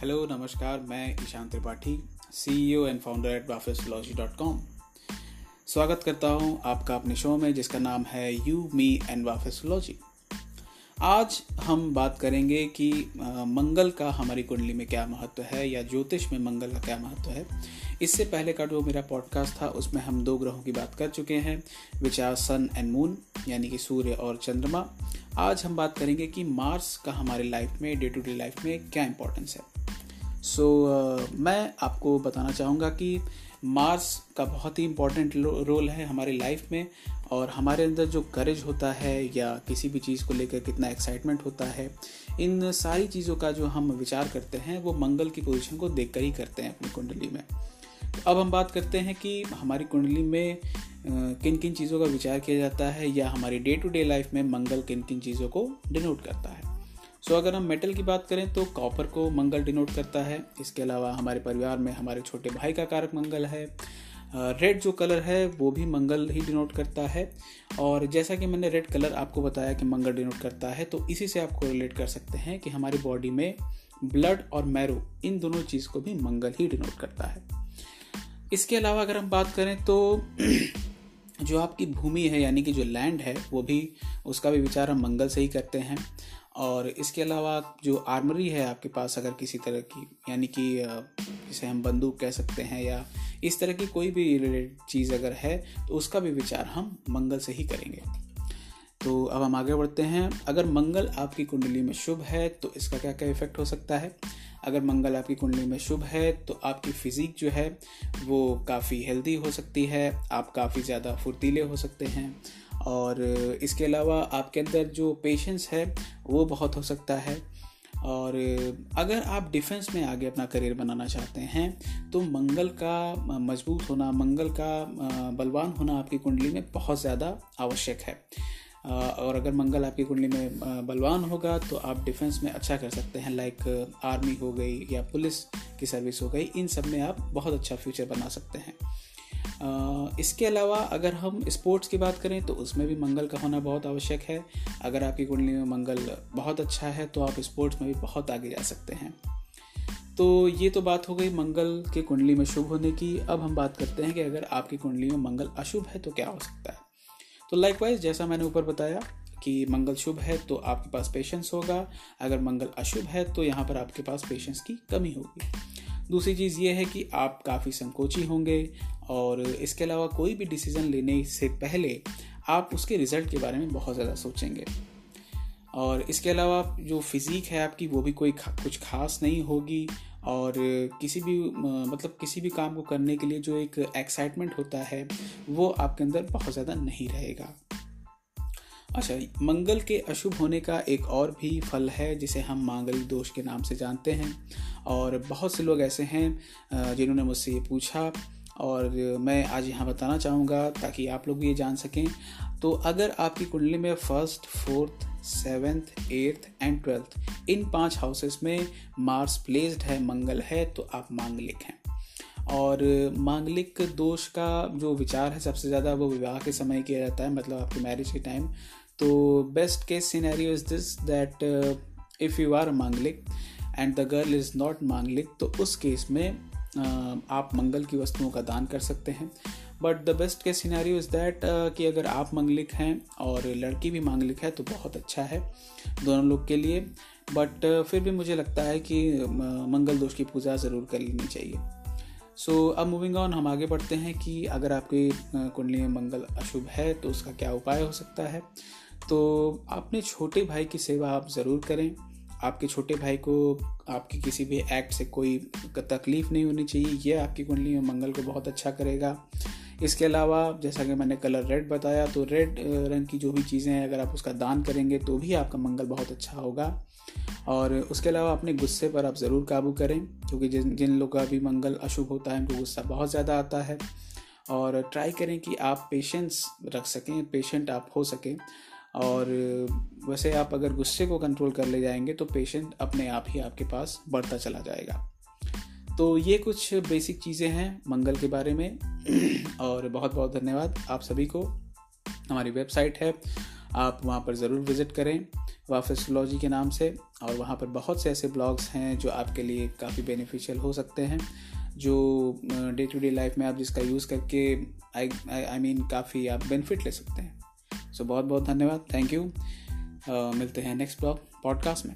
Hello नमस्कार, मैं Ishan Tripathi CEO and founder at बाफेसोलॉजी dot com स्वागत करता हूँ आपका अपने शो में, जिसका नाम है यू मी एंड बाफेसोलॉजी आज हम बात करेंगे कि मंगल का हमारी कुंडली में क्या महत्व है, या ज्योतिष में मंगल का क्या महत्व है। इससे पहले का जो मेरा पॉडकास्ट था, उसमें हम दो ग्रहों की बात कर चुके हैं, which are sun and moon यानी कि सूर्य और चंद्रमा। आज हम बात करेंगे कि मार्स का हमारे लाइफ में डे टू डे लाइफ में क्या इंपॉर्टेंस है। सो so, uh, मैं आपको बताना चाहूँगा कि मार्स का बहुत ही इम्पोर्टेंट रोल है हमारी लाइफ में और हमारे अंदर जो करेज होता है या किसी भी चीज़ को लेकर कितना एक्साइटमेंट होता है इन सारी चीज़ों का जो हम विचार करते हैं वो मंगल की पोजीशन को देख कर ही करते हैं अपनी कुंडली में। तो अब हम बात करते हैं कि हमारी कुंडली में किन किन चीज़ों का विचार किया जाता है या हमारी डे टू डे लाइफ में मंगल किन किन चीज़ों को डिनोट करता है। सो अगर हम मेटल की बात करें तो कॉपर को मंगल डिनोट करता है। इसके अलावा हमारे परिवार में हमारे छोटे भाई का कारक मंगल है। रेड जो कलर है, वो भी मंगल ही डिनोट करता है। और जैसा कि मैंने रेड कलर आपको बताया कि मंगल डिनोट करता है तो इसी से आप रिलेट कर सकते हैं कि हमारी बॉडी में ब्लड और मैरो इन दोनों चीज़ को भी मंगल ही डिनोट करता है। इसके अलावा अगर हम बात करें तो जो आपकी भूमि है, यानी कि जो लैंड है, वो भी उसका भी विचार हम मंगल से ही करते हैं। और इसके अलावा जो आर्मरी है आपके पास अगर किसी तरह की, यानी कि जिसे हम बंदूक कह सकते हैं या इस तरह की कोई भी रिलेटेड चीज़ अगर है तो उसका भी विचार हम मंगल से ही करेंगे। तो अब हम आगे बढ़ते हैं। अगर मंगल आपकी कुंडली में शुभ है तो इसका क्या क्या इफ़ेक्ट हो सकता है? अगर मंगल आपकी कुंडली में शुभ है तो आपकी फिजिक जो है, वो काफ़ी हेल्दी हो सकती है, आप काफ़ी ज़्यादा फुर्तीले हो सकते हैं। और इसके अलावा आपके अंदर जो पेशेंस है, वो बहुत हो सकता है। और अगर आप डिफेंस में आगे अपना करियर बनाना चाहते हैं तो मंगल का, मज़बूत होना, मंगल का बलवान होना आपकी कुंडली में बहुत ज़्यादा आवश्यक है। और अगर मंगल आपकी कुंडली में बलवान होगा तो आप डिफेंस में अच्छा कर सकते हैं लाइक आर्मी हो गई या पुलिस की सर्विस हो गई, इन सब में आप बहुत अच्छा फ्यूचर बना सकते हैं। इसके अलावा अगर हम स्पोर्ट्स की बात करें तो उसमें भी मंगल का होना बहुत आवश्यक है। अगर आपकी कुंडली में मंगल बहुत अच्छा है तो आप स्पोर्ट्स में भी बहुत आगे जा सकते हैं। तो ये तो बात हो गई मंगल के कुंडली में शुभ होने की। अब हम बात करते हैं कि अगर आपकी कुंडली में मंगल अशुभ है तो क्या हो सकता है? तो लाइकवाइज जैसा मैंने ऊपर बताया कि मंगल शुभ है तो आपके पास पेशेंस होगा। अगर मंगल अशुभ है तो यहाँ पर आपके पास पेशेंस की कमी होगी। दूसरी चीज़ ये है कि आप काफ़ी संकोची होंगे और इसके अलावा कोई भी डिसीज़न लेने से पहले आप उसके रिज़ल्ट के बारे में बहुत ज़्यादा सोचेंगे। और इसके अलावा जो फिज़ीक है आपकी वो भी कोई खा, कुछ खास नहीं होगी। और किसी भी मतलब किसी भी काम को करने के लिए जो एक एक्साइटमेंट होता है, वो आपके अंदर बहुत ज़्यादा नहीं रहेगा। अच्छा मंगल के अशुभ होने का एक और भी फल है, जिसे हम मांगलिक दोष के नाम से जानते हैं। और बहुत से लोग ऐसे हैं जिन्होंने मुझसे ये पूछा, और मैं आज यहाँ बताना चाहूँगा ताकि आप लोग भी ये जान सकें। तो अगर आपकी कुंडली में first fourth seventh eighth and twelfth इन पाँच हाउसेस में मार्स प्लेस्ड है, मंगल है तो आप मांगलिक हैं। और मांगलिक दोष का जो विचार है, सबसे ज़्यादा वो विवाह के समय किया जाता है मतलब आपके मैरिज के टाइम तो best case scenario is this that if you are manglik and the girl is not manglik तो उस केस में आप मंगल की वस्तुओं का दान कर सकते हैं। But the best case scenario is that कि अगर आप मंगलिक हैं और लड़की भी मांगलिक है तो बहुत अच्छा है दोनों लोग के लिए। बट फिर भी मुझे लगता है कि मंगल दोष की पूजा ज़रूर कर लेनी चाहिए। सो so, अब मूविंग ऑन हम आगे बढ़ते हैं कि अगर आपकी कुंडली में मंगल अशुभ है तो उसका क्या उपाय हो सकता है? तो अपने छोटे भाई की सेवा आप ज़रूर करें। आपके छोटे भाई को आपकी किसी भी एक्ट से कोई तकलीफ़ नहीं होनी चाहिए यह आपकी कुंडली में मंगल को बहुत अच्छा करेगा। इसके अलावा, जैसा कि मैंने कलर रेड बताया तो रेड रंग की जो भी चीज़ें हैं, अगर आप उसका दान करेंगे तो भी आपका मंगल बहुत अच्छा होगा। और उसके अलावा अपने गुस्से पर आप ज़रूर काबू करें, क्योंकि जिन जिन लोगों का भी मंगल अशुभ होता है, उनको गुस्सा बहुत ज़्यादा आता है। और ट्राई करें कि आप पेशेंस रख सकें पेशेंट आप हो सकें। और वैसे आप अगर गुस्से को कंट्रोल कर ले जाएँगे तो पेशेंट अपने आप ही आपके पास बढ़ता चला जाएगा। तो ये कुछ बेसिक चीज़ें हैं मंगल के बारे में। और बहुत बहुत धन्यवाद आप सभी को। हमारी वेबसाइट है, आप वहाँ पर ज़रूर विज़िट करें वाफिसोलॉजी के नाम से। और वहाँ पर बहुत से ऐसे ब्लॉग्स हैं जो आपके लिए काफ़ी बेनिफिशियल हो सकते हैं, जो डे टू डे लाइफ में आप जिसका यूज़ करके आई आई मीन काफ़ी आप बेनिफिट ले सकते हैं। सो so, बहुत बहुत धन्यवाद. थैंक यू uh, मिलते हैं नेक्स्ट ब्लॉग पॉडकास्ट में.